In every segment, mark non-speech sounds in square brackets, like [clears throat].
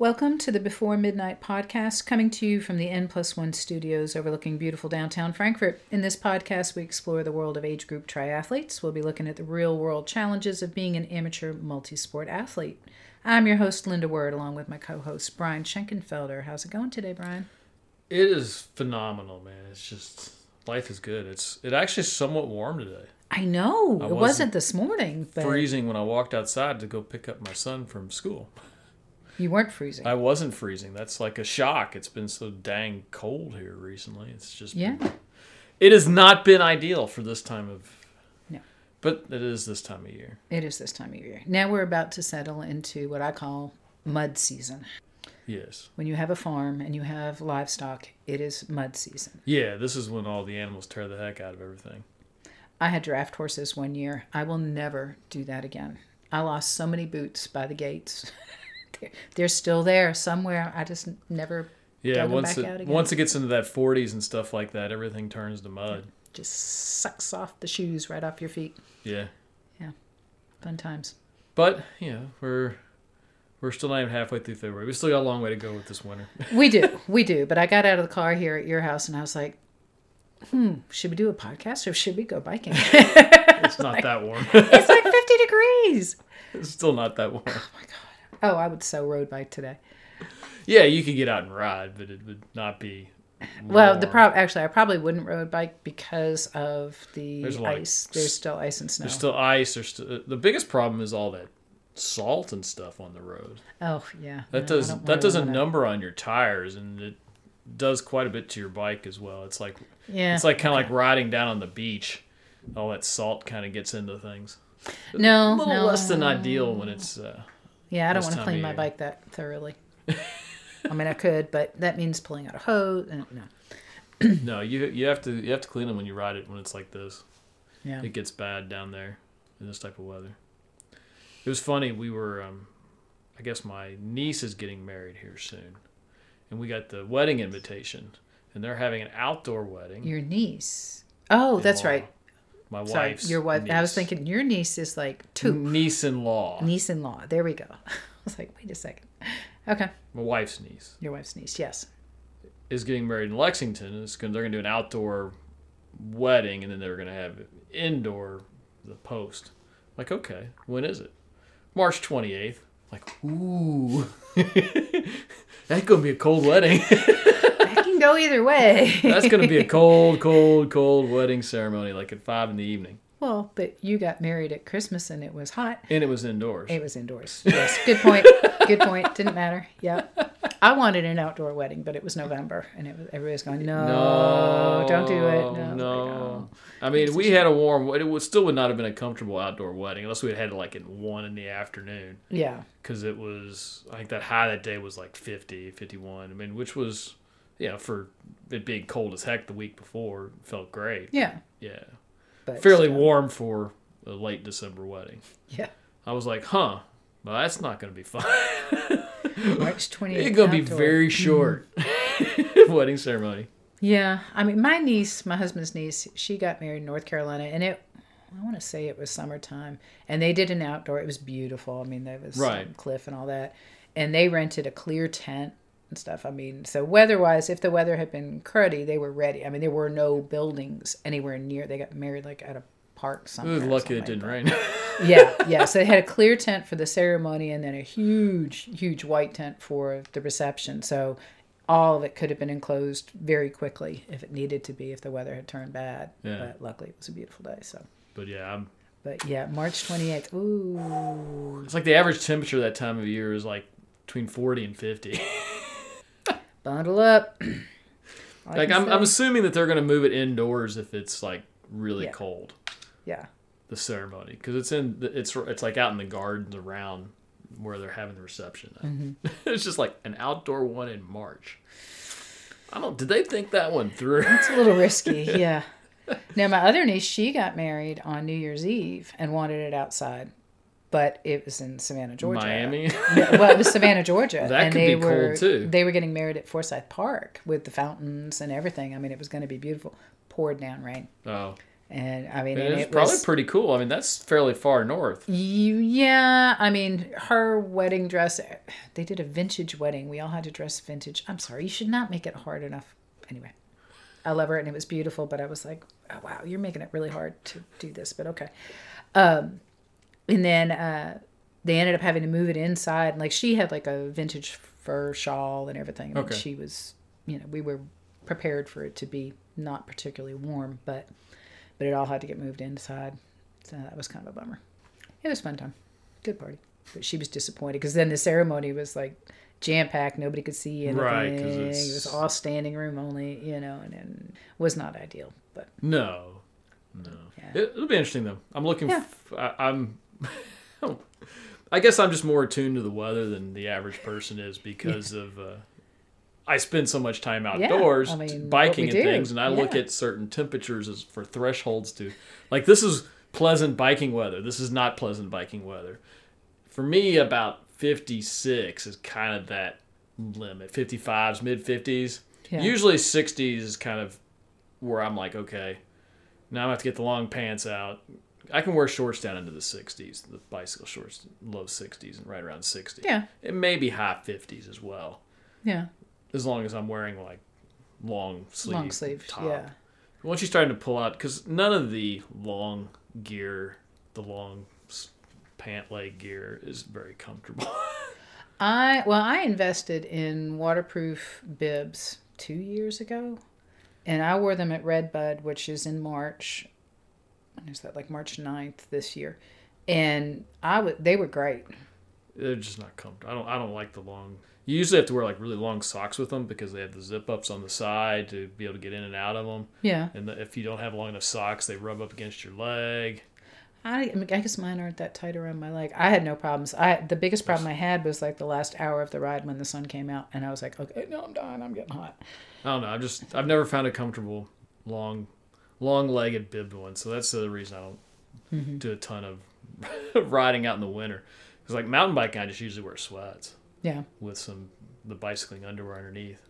Welcome to the Before Midnight podcast, coming to you from the N plus one studios overlooking beautiful downtown Frankfort. In this podcast, we explore the world of age group triathletes. We'll be looking at the real world challenges of being an amateur multi sport athlete. I'm your host, Linda Word, along with my co host, Brian Schenkenfelder. How's it going today, Brian? It is phenomenal, man. It's just life is good. It's it actually somewhat warm today. I know. it wasn't, wasn't this morning, but Freezing when I walked outside to go pick up my son from school. You weren't freezing. I wasn't freezing. That's like a shock. It's been so dang cold here recently. It's just yeah. been- it has not been ideal for this time of No. But it is this time of year. It is this time of year. Now we're about to settle into what I call mud season. Yes. When you have a farm and you have livestock, it is mud season. Yeah, this is when all the animals tear the heck out of everything. I had draft horses one year. I will never do that again. I lost so many boots by the gates. [laughs] they're, they're still there somewhere. I just never Yeah, once back it out again. once it gets into that 40s and stuff like that, everything turns to mud. just sucks off the shoes right off your feet. Yeah. Yeah. Fun times. But, you know, we're we're still not even halfway through February. We still got a long way to go with this winter. [laughs] We do, we do. But I got out of the car here at your house and I was like, hmm, should we do a podcast or should we go biking? [laughs] It's not [laughs] that warm. it's like 50 degrees. it's still not that warm. Oh, I would so road bike today. Yeah, you could get out and ride, but it would not be. Well, the problem actually, I probably wouldn't road bike because of the There's a lot of ice. There's still ice and snow. There's still ice. There's still, the biggest problem is all that salt and stuff on the road. oh yeah, That No, does that really does a number on your tires, and it does quite a bit to your bike as well. It's like Yeah, it's like kind of like riding down on the beach. All that salt kind of gets into things. no, a little no. less than ideal when it's. Uh, Yeah, I don't want to clean my bike that thoroughly. [laughs] I mean, I could, but that means pulling out a hose. And, no, [clears throat] no, you you have to you have to clean them when you ride it when it's like this. yeah, it gets bad down there in this type of weather. It was funny. We were, um, I guess my niece is getting married here soon, and we got the wedding invitation, and they're having an outdoor wedding. your niece. Oh, that's right. My wife's your wife. I was thinking your niece is like two. niece-in-law. Niece-in-law. There we go. [laughs] I was like, wait a second. Okay, My wife's niece your wife's niece. Yes. is getting married in Lexington. It's gonna, they're gonna do an outdoor wedding, and then they're gonna have indoor the post. Like, okay, when is it? March twenty eighth. Like, ooh, [laughs] that's gonna be a cold wedding. [laughs] Go either way. That's gonna be a [laughs] cold, cold, cold wedding ceremony, like at five in the evening, well, but you got married at Christmas and it was hot. and it was indoors. It was indoors. Yes. Good point. Good point. Didn't matter. Yeah. I wanted an outdoor wedding, but it was November, and it was everybody's going, no, don't do it. No. I like, no. "Oh." I mean, we had a warm. It would still would not have been a comfortable outdoor wedding unless we had had it like at one in the afternoon. Yeah. because it was I think that high that day was like 50, 51. I mean, which was know for it being cold as heck the week before felt great. Yeah. Yeah, But fairly still. warm for a late December wedding. Yeah. I was like, huh, well that's not going to be fun. [laughs] March 28th. [laughs] it's going to be very short [laughs] wedding ceremony. Yeah. I mean, my niece, my husband's niece, she got married in North Carolina, and it, I want to say it was summertime, and they did an outdoor. It was beautiful. I mean, there was Right. cliff and all that, and they rented a clear tent and stuff. I mean, so weather-wise, if the weather had been cruddy, they were ready. I mean, there were no buildings anywhere near. They got married like at a park It somewhere. was or lucky it didn't rain. [laughs] yeah, yeah. So they had a clear tent for the ceremony and then a huge, huge white tent for the reception. So all of it could have been enclosed very quickly if it needed to be if the weather had turned bad. Yeah. But luckily it was a beautiful day. So, but yeah, I'm, but yeah, March 28th. Ooh. it's like the average temperature that time of year is like between 40 and 50. [laughs] Bundle up. [clears throat] Like I'm, I'm assuming that they're going to move it indoors if it's like really Yeah. cold. yeah. the ceremony because it's in the- it's it's like out in the gardens around where they're having the reception. Mm-hmm. [laughs] it's just like an outdoor one in March. I don't. Did they think that one through? It's a little risky. [laughs] Yeah. Now, my other niece, she got married on New Year's Eve and wanted it outside, but it was in Savannah, Georgia. Miami. No, well, it was Savannah, [laughs] Georgia. That and could they be were, too. They were getting married at Forsyth Park with the fountains and everything. I mean, it was going to be beautiful. Poured down rain. oh, And I mean, It and it probably was, pretty cool. I mean, that's fairly far north. you, yeah, I mean, her wedding dress, they did a vintage wedding. We all had to dress vintage. I'm sorry, you should not make it hard enough. Anyway, I love her and it was beautiful, but I was like, oh, wow, you're making it really hard to do this, but okay. Um, and then uh, they ended up having to move it inside. Like she had like a vintage fur shawl and everything. And Okay. she was, you know, we were prepared for it to be not particularly warm, but but it all had to get moved inside. So that was kind of a bummer. It was a fun time, good party. But she was disappointed because then the ceremony was like jam packed. Nobody could see anything. Right, It was all standing room only, you know, and, and was not ideal. But No, no. Yeah. It, it'll be interesting though. I'm looking. Yeah. F- I, I'm. [laughs] I guess I'm just more attuned to the weather than the average person is because of. Uh, I spend so much time outdoors I mean, biking and do, things, and I look at certain temperatures as for thresholds to, like this is pleasant biking weather. This is not pleasant biking weather. For me, about 56 is kind of that limit. 55s, mid 50s. Yeah. Usually 60s is kind of where I'm like, okay, now I have to get the long pants out. I can wear shorts down into the 60s, the bicycle shorts, low 60s and right around 60. yeah, It may be high 50s as well, yeah, as long as I'm wearing like long sleeve long sleeve. top. Yeah, Once you're starting to pull out, because none of the long gear, the long pant leg gear is very comfortable. [laughs] I well, I invested in waterproof bibs two years ago, and I wore them at Redbud, which is in March. When is that? Like March 9th this year, and I would they were great. They're just not comfortable. I don't. I don't like the long. You usually have to wear like really long socks with them because they have the zip ups on the side to be able to get in and out of them. Yeah, And the, if you don't have long enough socks, they rub up against your leg. I, I, mean, I guess mine aren't that tight around my leg. I had no problems. I the biggest problem I had was like the last hour of the ride when the sun came out, and I was like, okay, no, I'm dying. I'm getting hot. I don't know. I just I've never found a comfortable long, long legged bibbed one. So that's the other reason I don't Mm-hmm. do a ton of [laughs] riding out in the winter. Because like mountain biking, I just usually wear sweats Yeah. with some the bicycling underwear underneath.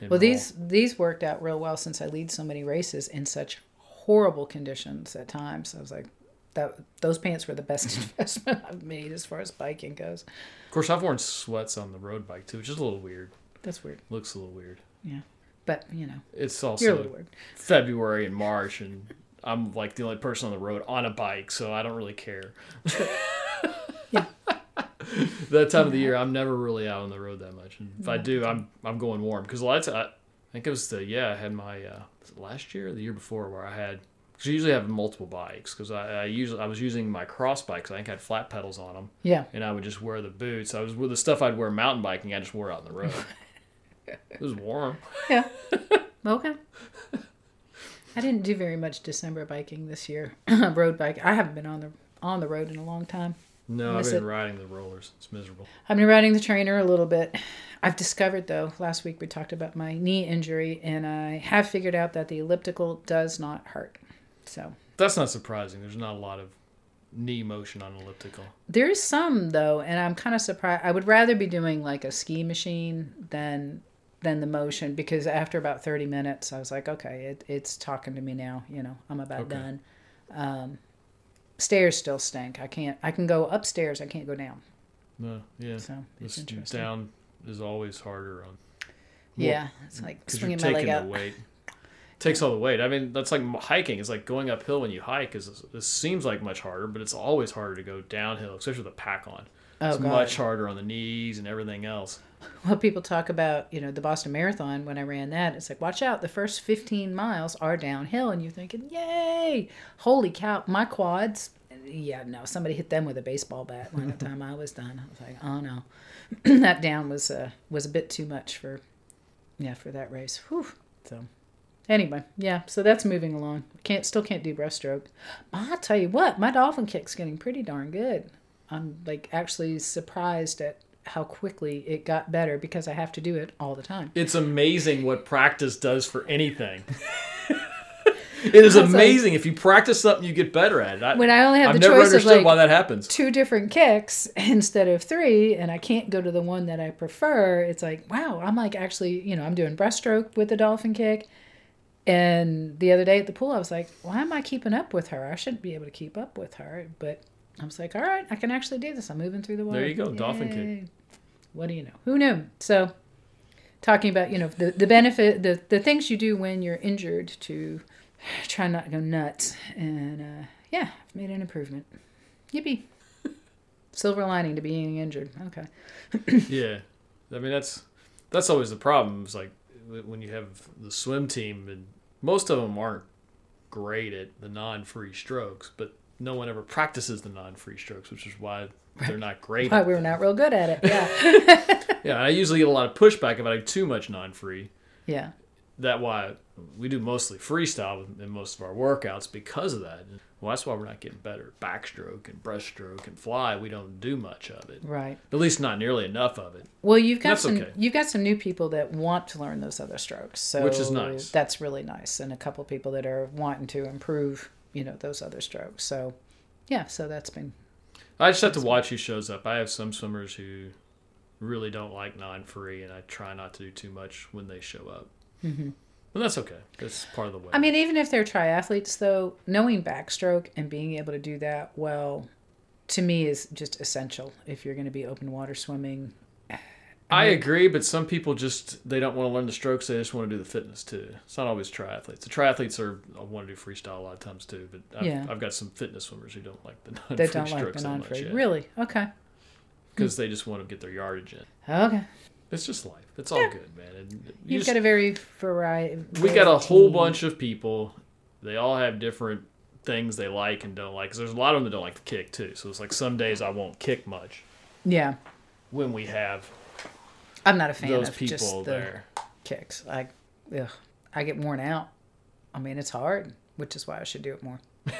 Well, roll. these these worked out real well since I lead so many races in such horrible conditions at times. I was like, that those pants were the best [laughs] investment I've made as far as biking goes. Of course, I've worn sweats on the road bike too, which is a little weird. That's weird. Looks a little weird. Yeah, but you know, It's also. February and March, and I'm like the only person on the road on a bike, so I don't really care. [laughs] Yeah. [laughs] that time of the year, I'm never really out on the road that much. And if I do, I'm I'm going warm because a lot of ti- I think it was the yeah I had my uh, was it last year or the year before where I had because I usually have multiple bikes because I, I usually I was using my cross bikes I think I had flat pedals on them Yeah, and I would just wear the boots. I was with the stuff I'd wear mountain biking. I just wore out on the road. [laughs] it was warm. [laughs] yeah. okay. I didn't do very much December biking this year. [clears throat] road bike. I haven't been on the on the road in a long time. No, I've been it. riding the rollers. It's miserable. I've been riding the trainer a little bit. I've discovered though, last week we talked about my knee injury, and I have figured out that the elliptical does not hurt. So That's not surprising. There's not a lot of knee motion on elliptical. there is some though, and I'm kind of surprised. I would rather be doing like a ski machine than than the motion because after about 30 minutes, I was like, okay, it, it's talking to me now. You know, I'm about Okay. done. Um, stairs still stink. I can't. I can go upstairs. I can't go down. No, yeah. So it's down is always harder on Yeah, it's like swinging my leg taking out. the weight. Takes all the weight. I mean, that's like hiking. It's like going uphill when you hike. Is this seems like much harder, but it's always harder to go downhill, especially with a pack on. Oh, it's God. much harder on the knees and everything else. [laughs] well, people talk about, you know, the Boston Marathon when I ran that. It's like, watch out, the first 15 miles are downhill. And you're thinking, yay, holy cow, my quads. Yeah, no, somebody hit them with a baseball bat by the time I was done. I was like, oh no. [clears throat] that down was uh, was a bit too much for, yeah, for that race. Whew. So, anyway, yeah, so that's moving along. Can't Still can't do breaststroke. I'll tell you what, my dolphin kick's getting pretty darn good. I'm like actually surprised at how quickly it got better because I have to do it all the time. It's amazing what practice does for anything. [laughs] it is That's like- amazing. if you practice something, you get better at it. I, When I only have I've the choice of like why that happens. two different kicks [laughs] instead of three, and I can't go to the one that I prefer, it's like, wow, I'm like actually, you know, I'm doing breaststroke with the dolphin kick, And the other day at the pool, I was like, why am I keeping up with her? I shouldn't be able to keep up with her. But I was like, all right, I can actually do this. I'm moving through the water. There you go, dolphin kick. What do you know? Who knew? So, talking about you know the the benefit, the the things you do when you're injured to try not to go nuts, and uh, yeah, I've made an improvement. Yippee! [laughs] Silver lining to being injured. Okay. [laughs] yeah, I mean that's that's always the problem. It's like when you have the swim team, and most of them aren't great at the non-free strokes, but no one ever practices the non-free strokes, which is why they're not great. Why we were them. not real good at it. Yeah. [laughs] Yeah, I usually get a lot of pushback if I do too much non-free. yeah. That why we do mostly freestyle in most of our workouts because of that. Well, that's why we're not getting better. Backstroke and breaststroke and fly, we don't do much of it. Right. At least not nearly enough of it. Well, you've got some okay. you've got some new people that want to learn those other strokes, so Which is nice. That's really nice, and a couple people that are wanting to improve, you know, those other strokes. So, yeah, so that's been I just have to watch who shows up. I have some swimmers who really don't like non-free, and I try not to do too much when they show up. Mm-hmm. That's okay. That's part of the way. I mean, even if they're triathletes, though, knowing backstroke and being able to do that well, to me, is just essential if you're going to be open water swimming. I agree, but some people just they don't want to learn the strokes. They just want to do the fitness too. It's not always triathletes. The triathletes are want to do freestyle a lot of times too. But I've, Yeah. I've got some fitness swimmers who don't like the non-free That don't like strokes the that non-free. much Really? Okay. Hmm. because they just want to get their yardage in. Okay. It's just life. It's all good, man. And you You've just- got a very variety. we got a whole bunch of people. They all have different things they like and don't like. Because there's a lot of them that don't like to kick too. So it's like some days I won't kick much Yeah, when we have I'm not a fan those of people just the there. kicks. I, ugh, I get worn out. I mean, it's hard, which is why I should do it more. [laughs]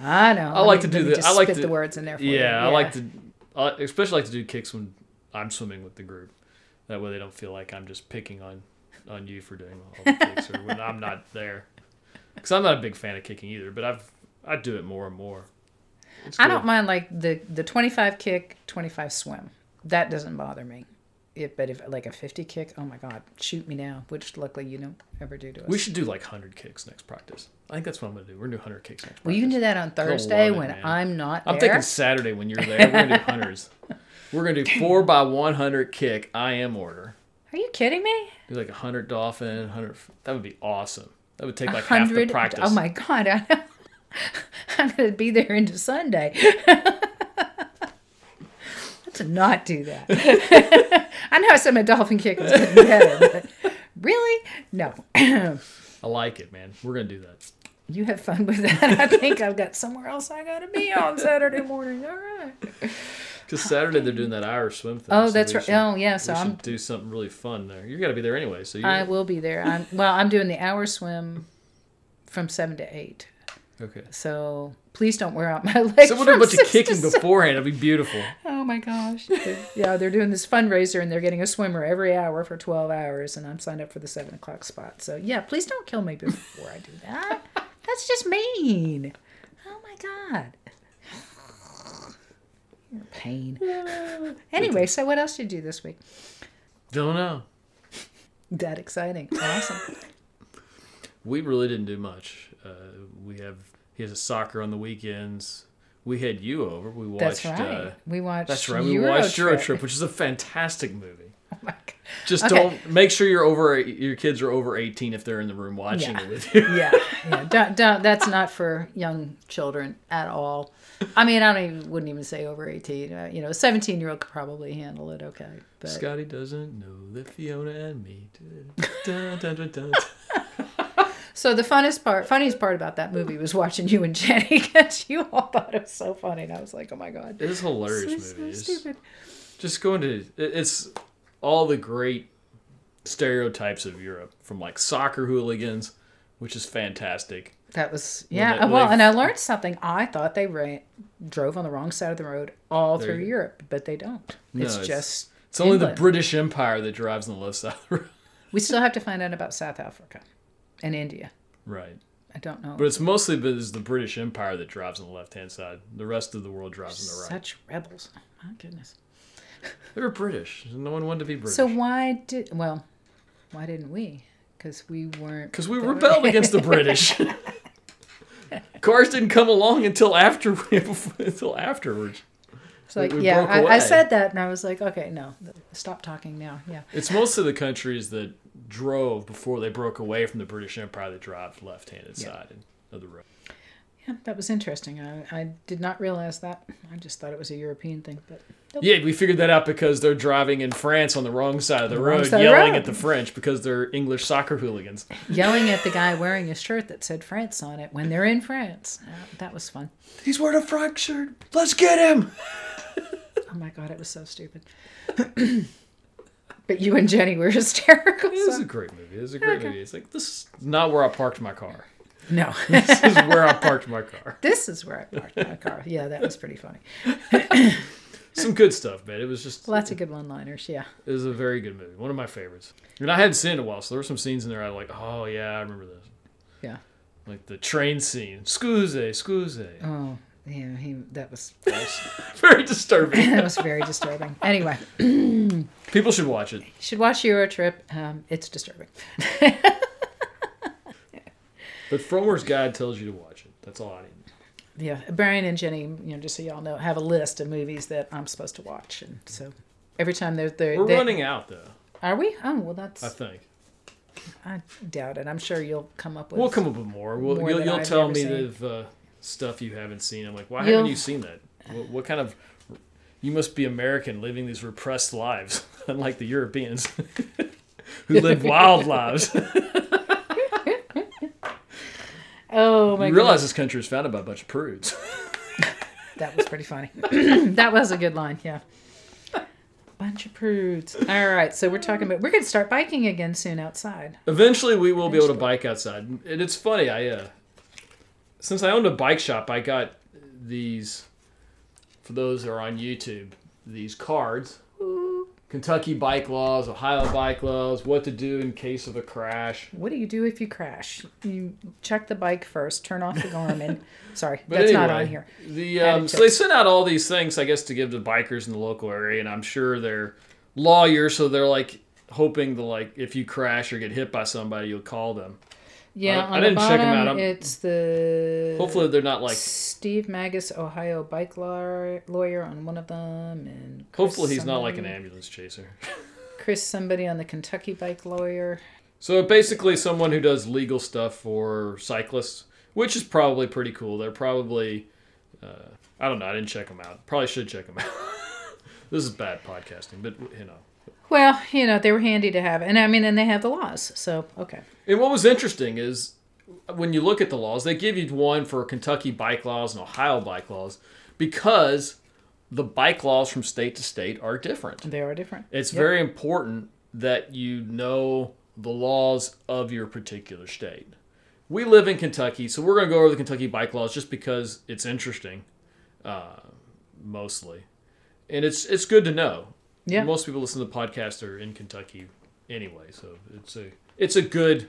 I know. I like to do the- I like spit to- the words in there. For you. Yeah, I like to, I especially like to do kicks when I'm swimming with the group. That way they don't feel like I'm just picking on, on you for doing all the kicks or when I'm not there. [laughs] Because I'm not a big fan of kicking either, but I've I do it more and more. It's I good. don't mind like the the 25 kick, 25 swim. That doesn't bother me. It, but if like a 50 kick, oh my god, shoot me now. Which luckily you don't ever do to us. We should do like hundred kicks next practice. I think that's what I'm gonna do. We're gonna do hundred kicks next practice. well, you can do that on Thursday when. I'm not there. I'm thinking Saturday when you're there. We're gonna do [laughs] hundreds. We're gonna do four by one hundred kick I am order. Are you kidding me? Do like a hundred dolphin, hundred. That would be awesome. That would take like half the practice. Oh my god, [laughs] I know. I'm going to be there into Sunday. [laughs] Let's not do that. I know I said my dolphin kick was better, but really? No. [clears throat] I like it, man. We're gonna do that. you have fun with that. I think I've got somewhere else I got to be on Saturday morning. All right. Because Saturday they're doing that Irish swim thing. Oh, so that's right. should- Oh, yeah. So I'm should do something really fun there. You got to be there anyway. So you. I will be there. I'm well. I'm doing the hour swim from seven to eight. okay. So please don't wear out my legs. So we'll do a bunch of kicking seven. beforehand. It'll be beautiful. [laughs] Oh my gosh. yeah, they're doing this fundraiser and they're getting a swimmer every hour for 12 hours, and I'm signed up for the 7 o'clock spot. So, yeah, please don't kill me before I do that. [laughs] That's just mean. Oh my God. You're pain. Anyway, so what else did you do this week? Don't know. That exciting. Awesome. [laughs] We really didn't do much. Uh, we have he has a soccer on the weekends. We had you over. We watched. That's right. Uh, we watched that's right. We Euro watched Euro Trip. Trip, which is a fantastic movie. [laughs] Oh my God. Just Okay. don't make sure you're over. Your kids are over 18 if they're in the room watching Yeah. it with [laughs] you. yeah, yeah. Don't, don't, that's not for young children at all. I mean, I don't even, wouldn't even say over 18. Uh, you know, a 17 year old could probably handle it okay. But Scotty doesn't know that Fiona and me. [laughs] Dun, dun, dun, dun. So the funnest part, funniest part about that movie was watching you and Jenny [laughs] because you all thought it was so funny, and I was like, oh my god, It is a hilarious so, movie. so stupid. just going to it's all the great stereotypes of Europe from like soccer hooligans, which is fantastic. That was yeah. they- well, and I learned something. I thought they ran, drove on the wrong side of the road all through you. Europe, but they don't. No, it's it's- just It's only England. the British Empire that drives on the left side of the road. we still have to find out about South Africa and India. Right. I don't know. But it's mostly it's the British Empire that drives on the left hand side. The rest of the world drives on the right. Such rebels. My goodness. [laughs] They were British. No one wanted to be British. So why did well, why didn't we? because we weren't. Because we rebelled against the British. [laughs] Cars didn't come along until after [laughs] until afterwards. It's like, we yeah, I, I said that, and I was like, okay, no, stop talking now. Yeah, It's most of the countries that drove before they broke away from the British Empire that drive left-handed Yeah. side of the road. yeah, that was interesting. I, I did not realize that. I just thought it was a European thing, but nope. Yeah, we figured that out because they're driving in France on the wrong side of the, The road, of the yelling road. at the French because they're English soccer hooligans. yelling at the [laughs] guy wearing a shirt that said France on it when they're in France. Uh, that was fun. He's wearing a French shirt. Let's get him. [laughs] Oh my god, it was so stupid. [clears throat] but you and Jenny were [laughs] hysterical. It was so- a great movie. It was a great movie. It's like this is not where I parked my car. No, [laughs] This is where I parked my car. [laughs] this is where I parked my car. Yeah, that was pretty funny. Some good stuff, man. It was just Lots of good one-liners. Yeah. it was a very good movie. One of my favorites. And I hadn't seen it in a while, so there were some scenes in there I was like, oh yeah, I remember this. Yeah. Like the train scene. scuse, scuze. Oh, yeah. He that was. [laughs] Very disturbing. [laughs] that was very disturbing. Anyway, [clears throat] People should watch it. should watch Euro Trip. Um, it's disturbing. [laughs] But Frommer's Guide tells you to watch it. That's all I need. Yeah, Brian and Jenny, you know, just so y'all know, have a list of movies that I'm supposed to watch, and so every time they're there, We're they, running out though, Are we? Oh well, that's I think. I doubt it. I'm sure you'll come up with. We'll come up with more. We'll, More you'll you'll tell me the uh, stuff you haven't seen. I'm like, why You'll- haven't you seen that? What, what kind of you must be American living these repressed lives, [laughs] unlike the Europeans [laughs] who live wild lives. [laughs] Oh my you realize this country was founded by a bunch of prudes. that was pretty funny. [clears throat] that was a good line. Yeah. Bunch of prudes. All right, so we're talking about we're gonna start biking again soon outside. Eventually, we will be able to bike outside. And it's funny. I uh, since I owned a bike shop, I got these. For those that are on YouTube, these cards. Kentucky bike laws, Ohio bike laws, what to do in case of a crash. What do you do if you crash? You check the bike first, turn off the Garmin. [laughs] Sorry, But that's anyway, not on here. The um, so they sent out all these things, I guess, to give to bikers in the local area, and I'm sure they're lawyers, so they're like hoping to like if you crash or get hit by somebody, you'll call them. Yeah, I on didn't the check 'em bottom, out. I'm- it's the Hopefully, they're not like. Steve Magas, Ohio bike law- lawyer on one of them, and Chris Hopefully, he's not like an ambulance chaser. [laughs] Chris somebody on the Kentucky bike lawyer. So basically, someone who does legal stuff for cyclists, which is probably pretty cool. They're probably, uh, I don't know. I didn't check them out. Probably should check them [laughs] out. this is bad podcasting, but you know. Well, you know they were handy to have, and I mean, and they have the laws, so okay. And what was interesting is when you look at the laws, they give you one for Kentucky bike laws and Ohio bike laws because the bike laws from state to state are different. They are different. It's Yep. very important that you know the laws of your particular state. We live in Kentucky, so we're going to go over the Kentucky bike laws just because it's interesting, uh, mostly, and it's it's good to know. Yeah. Most people listen to the podcast are in Kentucky anyway, so it's a it's a good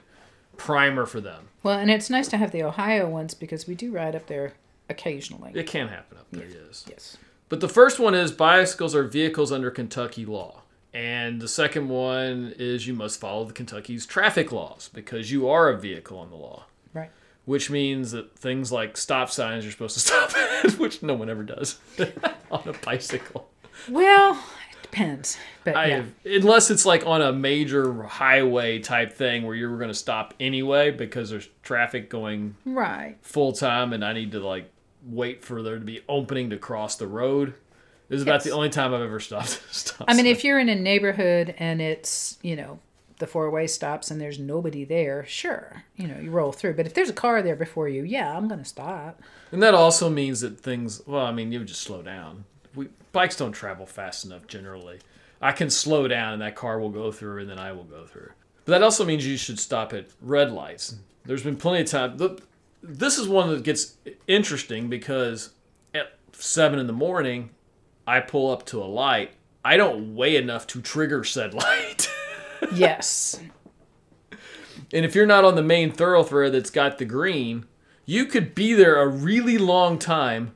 primer for them. Well, and it's nice to have the Ohio ones because we do ride up there occasionally. It can happen up there, yes. Yes. But the first one is bicycles are vehicles under Kentucky law. And the second one is you must follow the Kentucky's traffic laws because you are a vehicle on the law. Right. Which means that things like stop signs you're supposed to [laughs] stop at, which no one ever does [laughs] on a bicycle. Well, depends, but I yeah. unless it's like on a major highway type thing where you're going to stop anyway because there's traffic going Right. full time and I need to like wait for there to be opening to cross the road. This is about the only time I've ever stopped. [laughs] stopped I mean, if you're in a neighborhood and it's, you know, the four way stops and there's nobody there, sure, you know, you roll through. But if there's a car there before you, yeah, I'm going to stop. and that also means that things. Well, I mean, you would just slow down. We, bikes don't travel fast enough generally. I can slow down and that car will go through, and then I will go through. But that also means you should stop at red lights. There's been plenty of time. The, this is one that gets interesting because at seven in the morning, I pull up to a light. I don't weigh enough to trigger said [laughs] light. Yes. And if you're not on the main thoroughfare that's got the green, you could be there a really long time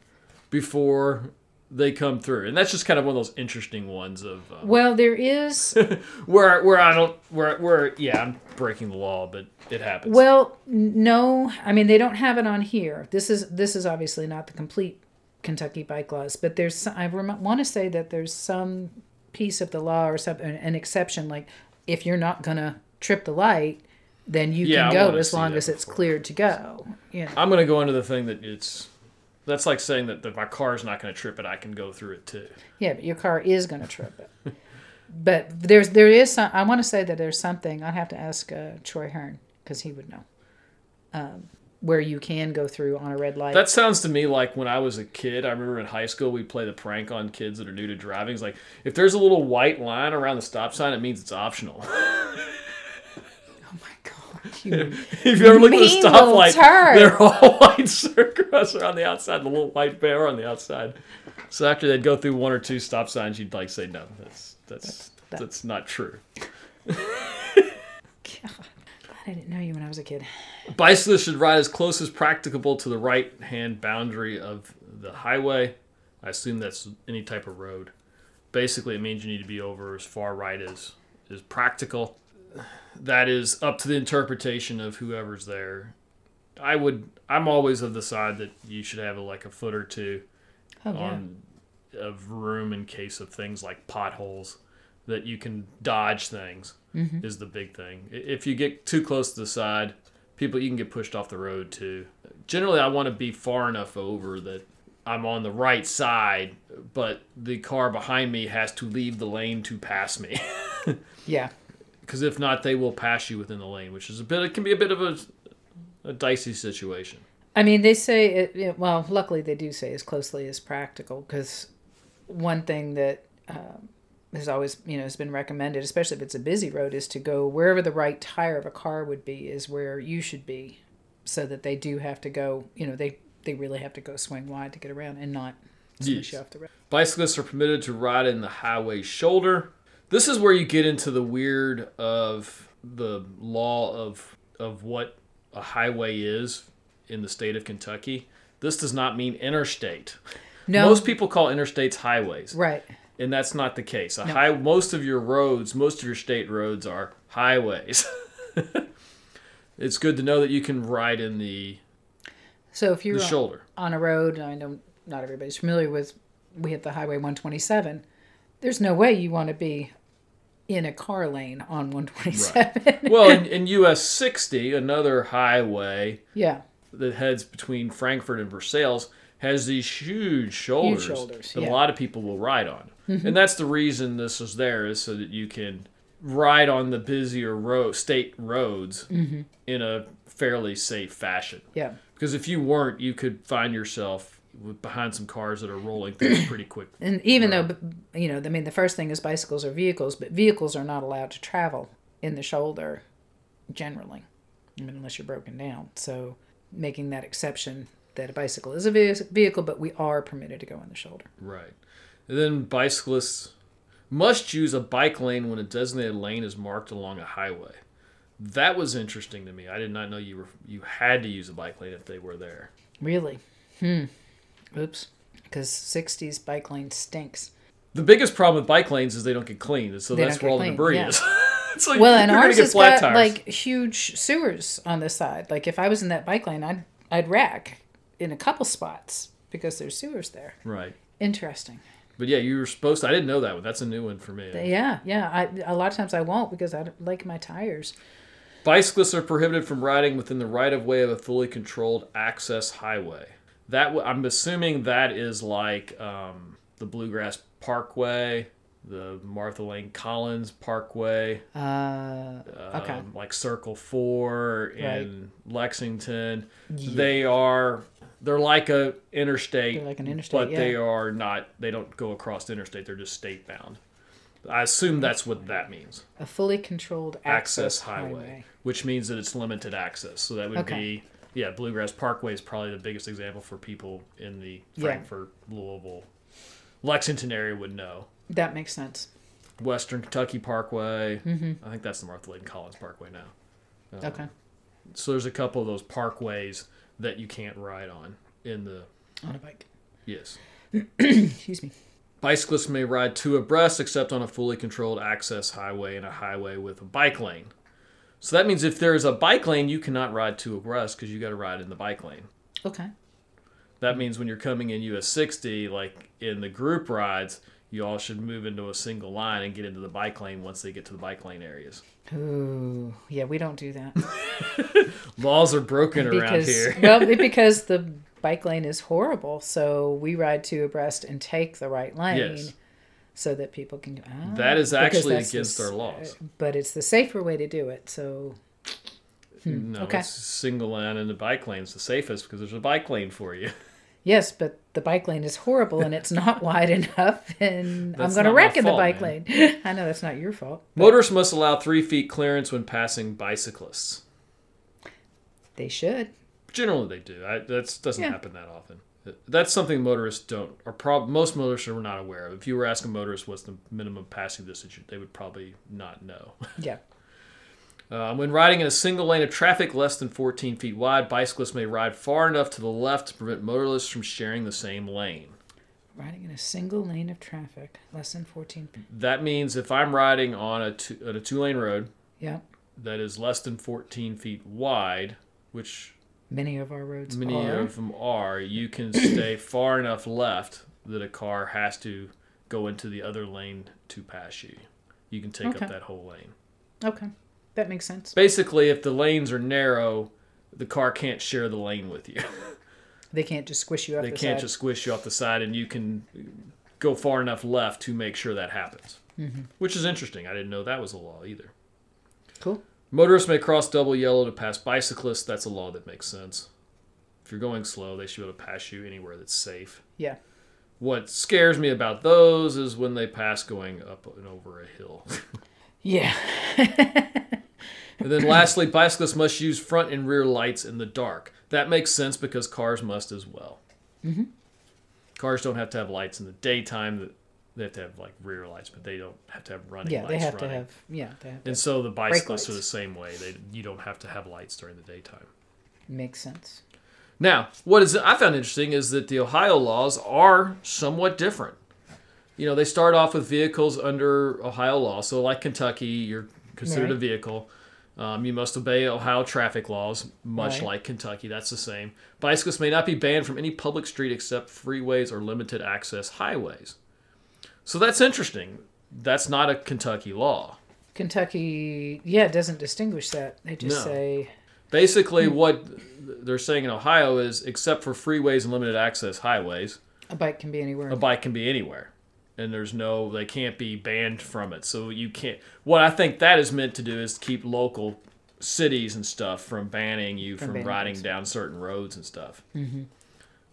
before they come through, and that's just kind of one of those interesting ones of um, Well, there is. [laughs] where where I don't where where yeah I'm breaking the law, but it happens. Well, no. I mean, they don't have it on here. This is this is obviously not the complete Kentucky bike laws, but there's I rem- want to say that there's some piece of the law or some an, an exception like if you're not gonna trip the light, then you Yeah, I can go as long as it's before. cleared to go. Yeah. I'm gonna go into the thing that it's that's like saying that, that my is not gonna trip it, I can go through it too. Yeah, but your car is going to trip it. but there's there is some. I want to say that there's something. I'd have to ask uh, Troy Hearn because he would know. Um, where you can go through on a red light. That sounds to me like when I was a kid. I remember in high school we play the prank on kids that are new to driving. It's like if there's a little white line around the stop sign, it means it's optional. [laughs] my god! You, if you [laughs] ever look at the stoplight, they're all [laughs] white circles around the outside, the little white bear on the outside. So after they'd go through one or two stop signs, you'd like say, "No, that's that's that- that's not true." [laughs] God, I didn't know you when I was a kid. Bicyclists should ride as close as practicable to the right hand boundary of the highway. I assume that's any type of road. Basically, it means you need to be over as far right as is practical. That is up to the interpretation of whoever's there. I would. I'm always of the side that you should have like a foot or two Oh yeah. on of room in case of things like potholes that you can dodge things Mm-hmm. is the big thing. If you get too close to the side, people you can get pushed off the road too. Generally, I want to be far enough over that I'm on the right side, but the car behind me has to leave the lane to pass me. [laughs] yeah. Because if not, they will pass you within the lane, which is a bit. It can be a bit of a, a dicey situation. I mean, they say it, it. Well, luckily they do say as closely as practical because one thing that um, has always you know has been recommended, especially if it's a busy road, is to go wherever the right tire of a car would be is where you should be, so that they do have to go. You know, they they really have to go swing wide to get around and not smash Yes. you off the road. Bicyclists are permitted to ride in the highway shoulder. This is where you get into the weird of the law of of what a highway is in the state of Kentucky. This does not mean interstate. No, Most people call interstates highways, right. and that's not the case. A No. high most of your roads, most of your state roads are highways. [laughs] it's good to know that you can ride in the, So if you're the shoulder. on a road, I know not everybody's familiar with, we hit the highway 127. There's no way you want to be in a car lane on 127. Well, in, [laughs] in US 60, another highway, yeah, that heads between Frankfort and Versailles has these huge shoulders, shoulders, that yeah. a lot of people will ride on. Mm-hmm. And that's the reason this is there is so that you can ride on the busier road state roads mm-hmm. in a fairly safe fashion. yeah. Because if you weren't, you could find yourself behind some cars that are rolling through pretty quick. [clears throat] And even though, you know, I mean, the first thing is bicycles are vehicles, but vehicles are not allowed to travel in the shoulder generally, I mean, unless you're broken down. So making that exception that a bicycle is a vehicle, but we are permitted to go in the shoulder. Right. And then bicyclists must use a bike lane when a designated lane is marked along a highway. That was interesting to me. I did not know you were you had to use a bike lane if they were there. Really? Hmm. Oops. Because 60s bike lane stinks. The biggest problem with bike lanes is they don't get cleaned, so They that's where all the debris yeah. is. [laughs] it's like Well, and ours has got tires. like huge sewers on this side. Like if I was in that bike lane, I'd I'd wreck in a couple spots because there's sewers there. right. Interesting. But yeah, you were supposed to. I didn't know that one. That's a new one for me. Yeah, yeah. I a lot of times I won't because I don't like my tires. Bicyclists are prohibited from riding within the right of way of a fully controlled access highway. That w- I'm assuming that is like um, the Bluegrass Parkway, the Martha Layne Collins Parkway, Uh, okay. um, like Circle Four in Lexington. They are they're like a interstate, They're like an interstate, but yeah. they are not. They don't go across the interstate. They're just state bound. I assume that's what that means. A fully controlled Access access, highway, highway. which means that it's limited access. So that would Okay. be yeah, Bluegrass Parkway is probably the biggest example for people in the Yeah. Frankfort, Louisville, Lexington area would know. That makes sense. Western Kentucky Parkway. Mm-hmm. I think that's the Martha Layne Collins Parkway now. Um, okay. So there's a couple of those parkways that you can't ride on in the On a bike. yes. [clears throat] Excuse me. Bicyclists may ride two abreast except on a fully controlled access highway and a highway with a bike lane. So that means if there is a bike lane, you cannot ride two abreast because you got to ride in the bike lane. Okay. That means when you're coming in US 60, like in the group rides, you all should move into a single line and get into the bike lane once they get to the bike lane areas. Ooh, yeah, we don't do that [laughs] Laws are broken around here. [laughs] well, because the bike lane is horrible. So we ride two abreast and take the right lane. Yes. So that people can. Ah, That is actually that's the against s- our laws. But it's the safer way to do it. So No, okay. it's single line and the bike lane's the safest because there's a bike lane for you. [laughs] yes, but the bike lane is horrible and it's not [laughs] wide enough, and I'm going to wreck in the bike man. lane. [laughs] I know that's not your fault. but Motorists must allow three feet clearance when passing bicyclists. They should. Generally, they do. I, that doesn't Yeah. happen that often. That's something motorists don't, or prob- most motorists are not aware of. If you were asking motorists what's the minimum passing distance, they would probably not know. [laughs] Yeah. Um, when riding in a single lane of traffic less than 14 feet wide, bicyclists may ride far enough to the left to prevent motorists from sharing the same lane. Riding in a single lane of traffic, less than 14 feet. That means if I'm riding on a two, on a two lane road Yeah. that is less than 14 feet wide, which Many of our roads many are. of them are, you can stay [clears throat] far enough left that a car has to go into the other lane to pass you. You can take Okay. up that whole lane. Okay. That makes sense. Basically, if the lanes are narrow, the car can't share the lane with you. [laughs] They can't just squish you off they the can't side. just squish you off the side, and you can go far enough left to make sure that happens. Mm-hmm. Which is interesting. I didn't know that was a law either. Cool. Motorists may cross double yellow to pass bicyclists. That's a law that makes sense. If you're going slow, they should be able to pass you anywhere that's safe. Yeah. What scares me about those is when they pass going up and over a hill. [laughs] Yeah. [laughs] and then lastly, bicyclists must use front and rear lights in the dark. That makes sense because cars must as well. Mm-hmm. Cars don't have to have lights in the daytime. They have to have like rear lights, but they don't have to have running lights. Yeah, lights. they have running. to have. Yeah, they have. And so the bicyclists are the same way. They you don't have to have lights during the daytime. Makes sense. Now, what is I found interesting is that the Ohio laws are somewhat different. You know, they start off with vehicles under Ohio law. So, like Kentucky, you're considered a vehicle. Um, you must obey Ohio traffic laws, much Right. like Kentucky. That's the same. Bicyclists may not be banned from any public street except freeways or limited access highways. So that's interesting. That's not a Kentucky law. Kentucky, yeah, it doesn't distinguish that. They just No. say, Basically, what they're saying in Ohio is except for freeways and limited access highways, a bike can be anywhere. a bike can be anywhere and there's no they can't be banned from it so you can't what i think that is meant to do is keep local cities and stuff from banning you from, banning riding things. down certain roads and stuff mm-hmm.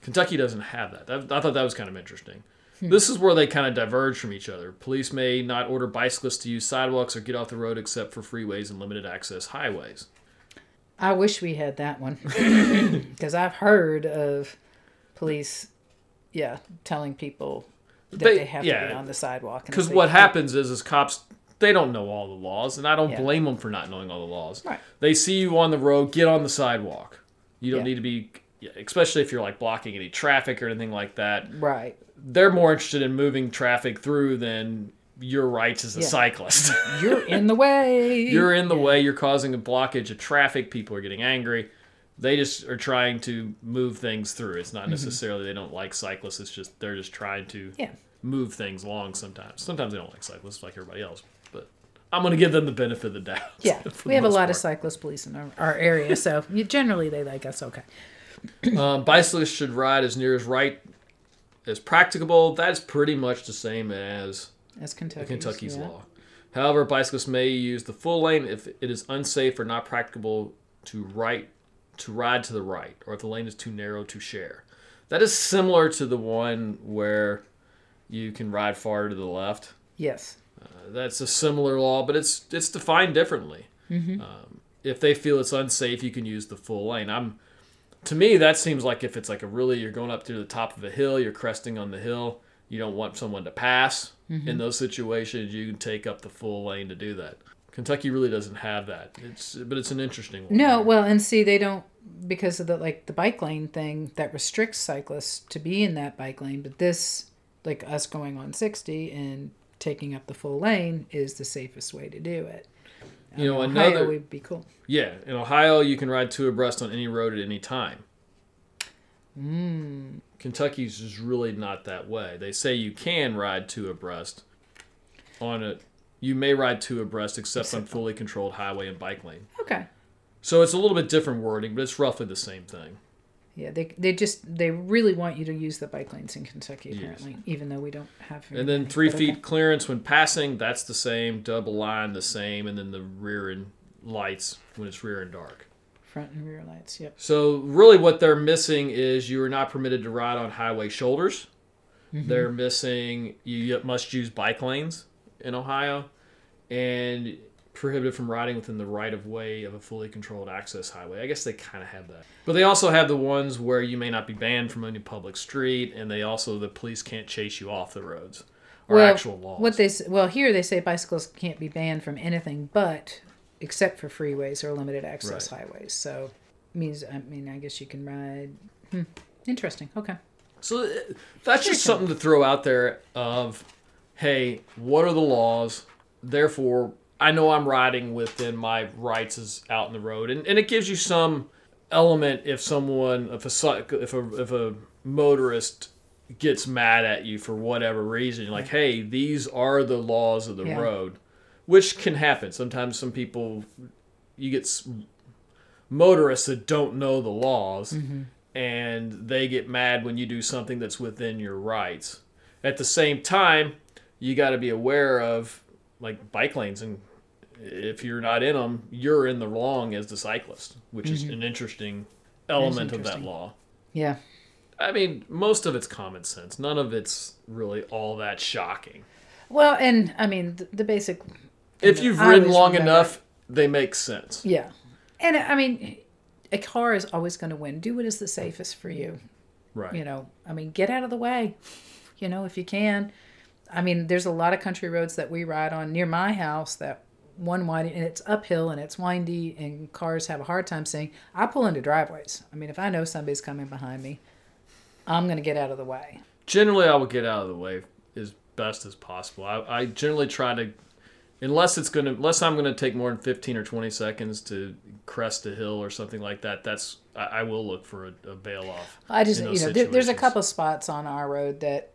kentucky doesn't have that. that i thought that was kind of interesting Hmm. this is where they kind of diverge from each other police may not order bicyclists to use sidewalks or get off the road except for freeways and limited access highways I wish we had that one [laughs] because I've heard of police, yeah, telling people that They- they, have yeah. to be on the sidewalk. because what happens is is cops they don't know all the laws and i don't Yeah. blame them for not knowing all the laws Right. they see you on the road get on the sidewalk you don't Yeah. need to be especially if you're like blocking any traffic or anything like that Right. they're more interested in moving traffic through than your rights as a Yeah. cyclist [laughs] You're in the way. you're in the way you're causing a blockage of traffic people are getting angry they just are trying to move things through it's Mm-hmm. not necessarily they don't like cyclists it's just they're just trying to Yeah. move things along sometimes. Sometimes they don't like cyclists like everybody else, but I'm going to give them the benefit of the doubt. Yeah. [laughs] We have a lot of cyclist police in our, our area, so generally they like us okay. [clears throat] Um, bicyclists should ride as near as right as practicable. That is pretty much the same as As Kentucky. Kentucky's law. However, bicyclists may use the full lane if it is unsafe or not practicable to right to ride to the right, or if the lane is too narrow to share. That is similar to the one where you can ride far to the left. Yes. That's a similar law, but it's it's defined differently. Um, if they feel it's unsafe, you can use the full lane. I'm to me that seems like if it's like a really you're going up to the top of a hill, you're cresting on the hill, you don't want someone to pass. Mm-hmm. In those situations, you can take up the full lane to do that. Kentucky really doesn't have that. It's but it's an interesting one. No, well, and see, they don't because of the like the bike lane thing that restricts cyclists to be in that bike lane. But this, like us going on sixty and taking up the full lane, is the safest way to do it. You know, Ohio another- would be cool. Yeah, in Ohio you can ride two abreast on any road at any time. Mm. Kentucky's is really not that way. They say you can ride two abreast on a you may ride two abreast except on fully controlled highway and bike lane. Okay. So it's a little bit different wording, but it's roughly the same thing. Yeah, they they just they really want you to use the bike lanes in Kentucky Yes. apparently, even though we don't have. And then three feet okay. clearance when passing, that's the same. Double line, the same. And then the rear end lights when it's rear and dark. front and rear lights. Yep. So really, what they're missing is you are not permitted to ride on highway shoulders. Mm-hmm. They're missing you must use bike lanes in Ohio, and prohibited from riding within the right of way of a fully controlled access highway. I guess they kind of have that, but they also have the ones where you may not be banned from any public street, and they also the police can't chase you off the roads or Well, actual laws. What they well here they say bicycles can't be banned from anything but except for freeways or limited access highways. So means I mean I guess you can ride. Hmm. Interesting. Okay. So uh, that's just something to throw out there of, hey, what are the laws? Therefore, I know I'm riding within my rights as out in the road, and, and it gives you some element if someone if a if a if a motorist gets mad at you for whatever reason, like, hey, these are the laws of the Yeah. road, which can happen. Sometimes some people you get s- motorists that don't know the laws mm-hmm. and they get mad when you do something that's within your rights. At the same time, you got to be aware of like bike lanes and if you're not in them, you're in the wrong as the cyclist, which is mm-hmm. an interesting element of that law. Yeah. I mean, most of it's common sense. None of it's really all that shocking. Well, and I mean the, the basic. If you've I ridden long remember- enough, they make sense. Yeah, and I mean, a car is always going to win. Do what is the safest for you. Right. You know, I mean, get out of the way. You know, if you can. I mean, there's a lot of country roads that we ride on near my house that one wide and it's uphill and it's windy and cars have a hard time seeing. I pull into driveways. I mean, if I know somebody's coming behind me, I'm going to get out of the way. generally I will get out of the way as best as possible. I, I generally try to, unless it's gonna, unless I'm gonna take more than 15 or 20 seconds to crest a hill or something like that. That's I, I will look for a, a bail off. I just, in you know, there, there's a couple spots on our road that,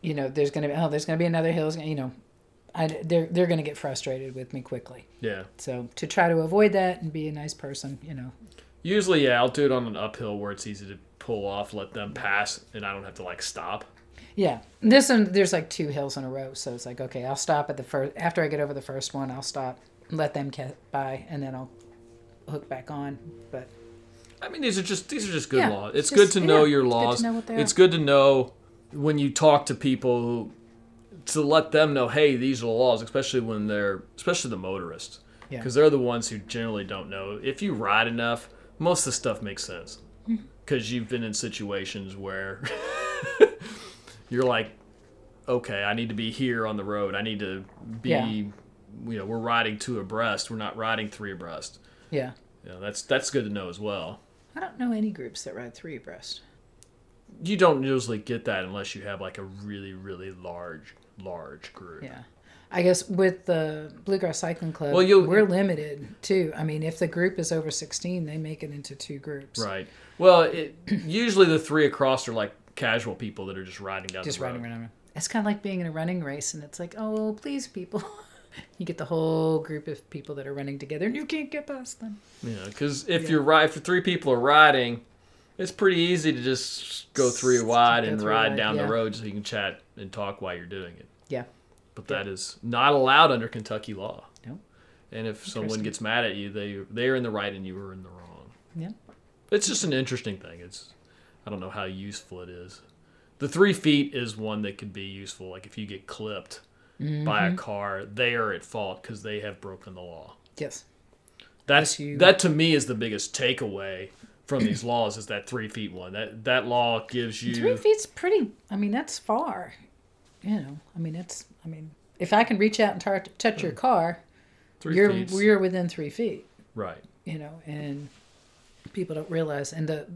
you know, there's going to be, oh, there's going to be another hill. You know, I, they're, they're going to get frustrated with me quickly. Yeah. So to try to avoid that and be a nice person, you know, Usually, yeah, I'll do it on an uphill where it's easy to pull off, let them pass, and I don't have to like stop. Yeah, this one there's like two hills in a row, so it's like okay, I'll stop at the first. After I get over the first one, I'll stop, let them get by, and then I'll hook back on. But I mean, these are just these are just good Yeah, laws. it's It's good just- to know yeah, your it's good to laws. know it's good to know when you talk to people who, to let them know, hey, these are the laws, especially when they're especially the motorists, Yeah. because they're the ones who generally don't know. If you ride enough, most of the stuff makes sense, Mm-hmm. because you've been in situations where [laughs] you're like, okay, I need to be here on the road. I need to be. Yeah. You know, we're riding two abreast. We're not riding three abreast. yeah, You know, that's that's good to know as well. I don't know any groups that ride three abreast. You don't usually get that unless you have like a really really large large group Yeah, I guess with the Bluegrass Cycling Club, Well, you- we're limited too. I mean, if the group is over sixteen, they make it into two groups. right well it, usually the three across are like casual people that are just riding down Just the road riding around. It's kind of like being in a running race, and it's like, oh, please, people. [laughs] you get the whole group of people that are running together, and you can't get past them. yeah because if you're right if three people are riding it's pretty easy to just go three wide Go and three ride wide, down yeah. the road so you can chat and talk while you're doing it Yeah. but that is not allowed under kentucky law No. and if someone gets mad at you they they're in the right and you were in the wrong Yeah. it's just an interesting thing. It's I don't know how useful it is. The three feet is one that could be useful. Like if you get clipped by Mm-hmm. a car, they are at fault because they have broken the law. Yes. That's you- that to me is the biggest takeaway from these laws is that three feet one. That that law gives you Three feet's pretty. I mean, that's far. You know, I mean, it's. I mean, if I can reach out and tar- touch your hmm. car, Three you're feet. you're within three feet. right. you know, and people don't realize. And the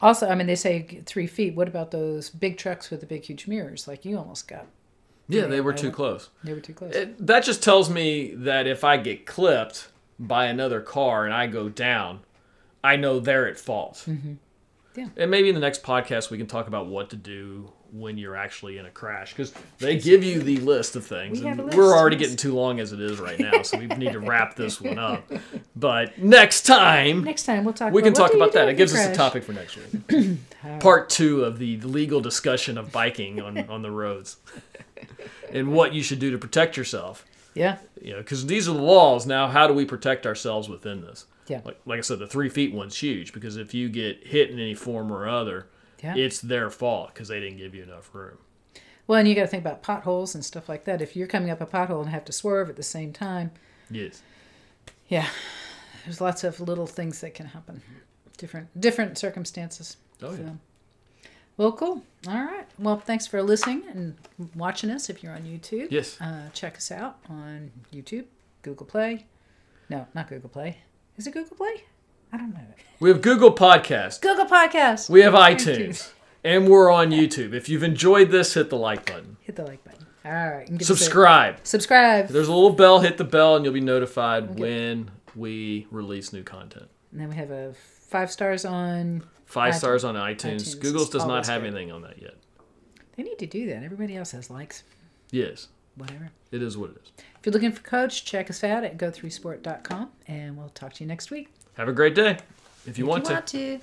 also, I mean, they say three feet. What about those big trucks with the big, huge mirrors? Like you almost got. Yeah, Yeah, they were too went- close. They were too close. It, that just tells me that if I get clipped by another car and I go down, I know they're at fault. Mm-hmm. Yeah. And maybe in the next podcast we can talk about what to do when you're actually in a crash because they give you the list of things. We have and a we're already getting too long as it is right now, so we need to [laughs] wrap this one up. [laughs] But next time Next time we'll talk. we about can talk about that. It you gives us a topic for next week. [clears throat] Part two of the legal discussion of biking on, on the roads [laughs] and what you should do to protect yourself. Yeah, You know, because these are the laws. Now, how do we protect ourselves within this? Yeah. Like, like I said, the three feet one's huge because if you get hit in any form or other, yeah. it's their fault because they didn't give you enough room. well, and you got to think about potholes and stuff like that. If you're coming up a pothole and have to swerve at the same time, Yes. yeah, there's lots of little things that can happen. Different different circumstances. Oh, yeah. So, well, cool. All right. Well, thanks for listening and watching us if you're on YouTube. Yes. Uh, check us out on YouTube, Google Play. No, not Google Play. Is it Google Play? I don't know. We have Google Podcast. Google Podcast. We have iTunes. And we're on YouTube. If you've enjoyed this, hit the like button. Hit the like button. All right. and give us a- Subscribe. Subscribe. There's a little bell. Hit the bell, and you'll be notified Okay. when we release new content. And then we have a five stars on. Five iTunes. stars on iTunes. iTunes Google's does not have good. anything on that yet. They need to do that. Everybody else has likes. Yes, Whatever. it is what it is. If you're looking for coach, check us out at go3sport.com and we'll talk to you next week. Have a great day. If you If want you to. want to.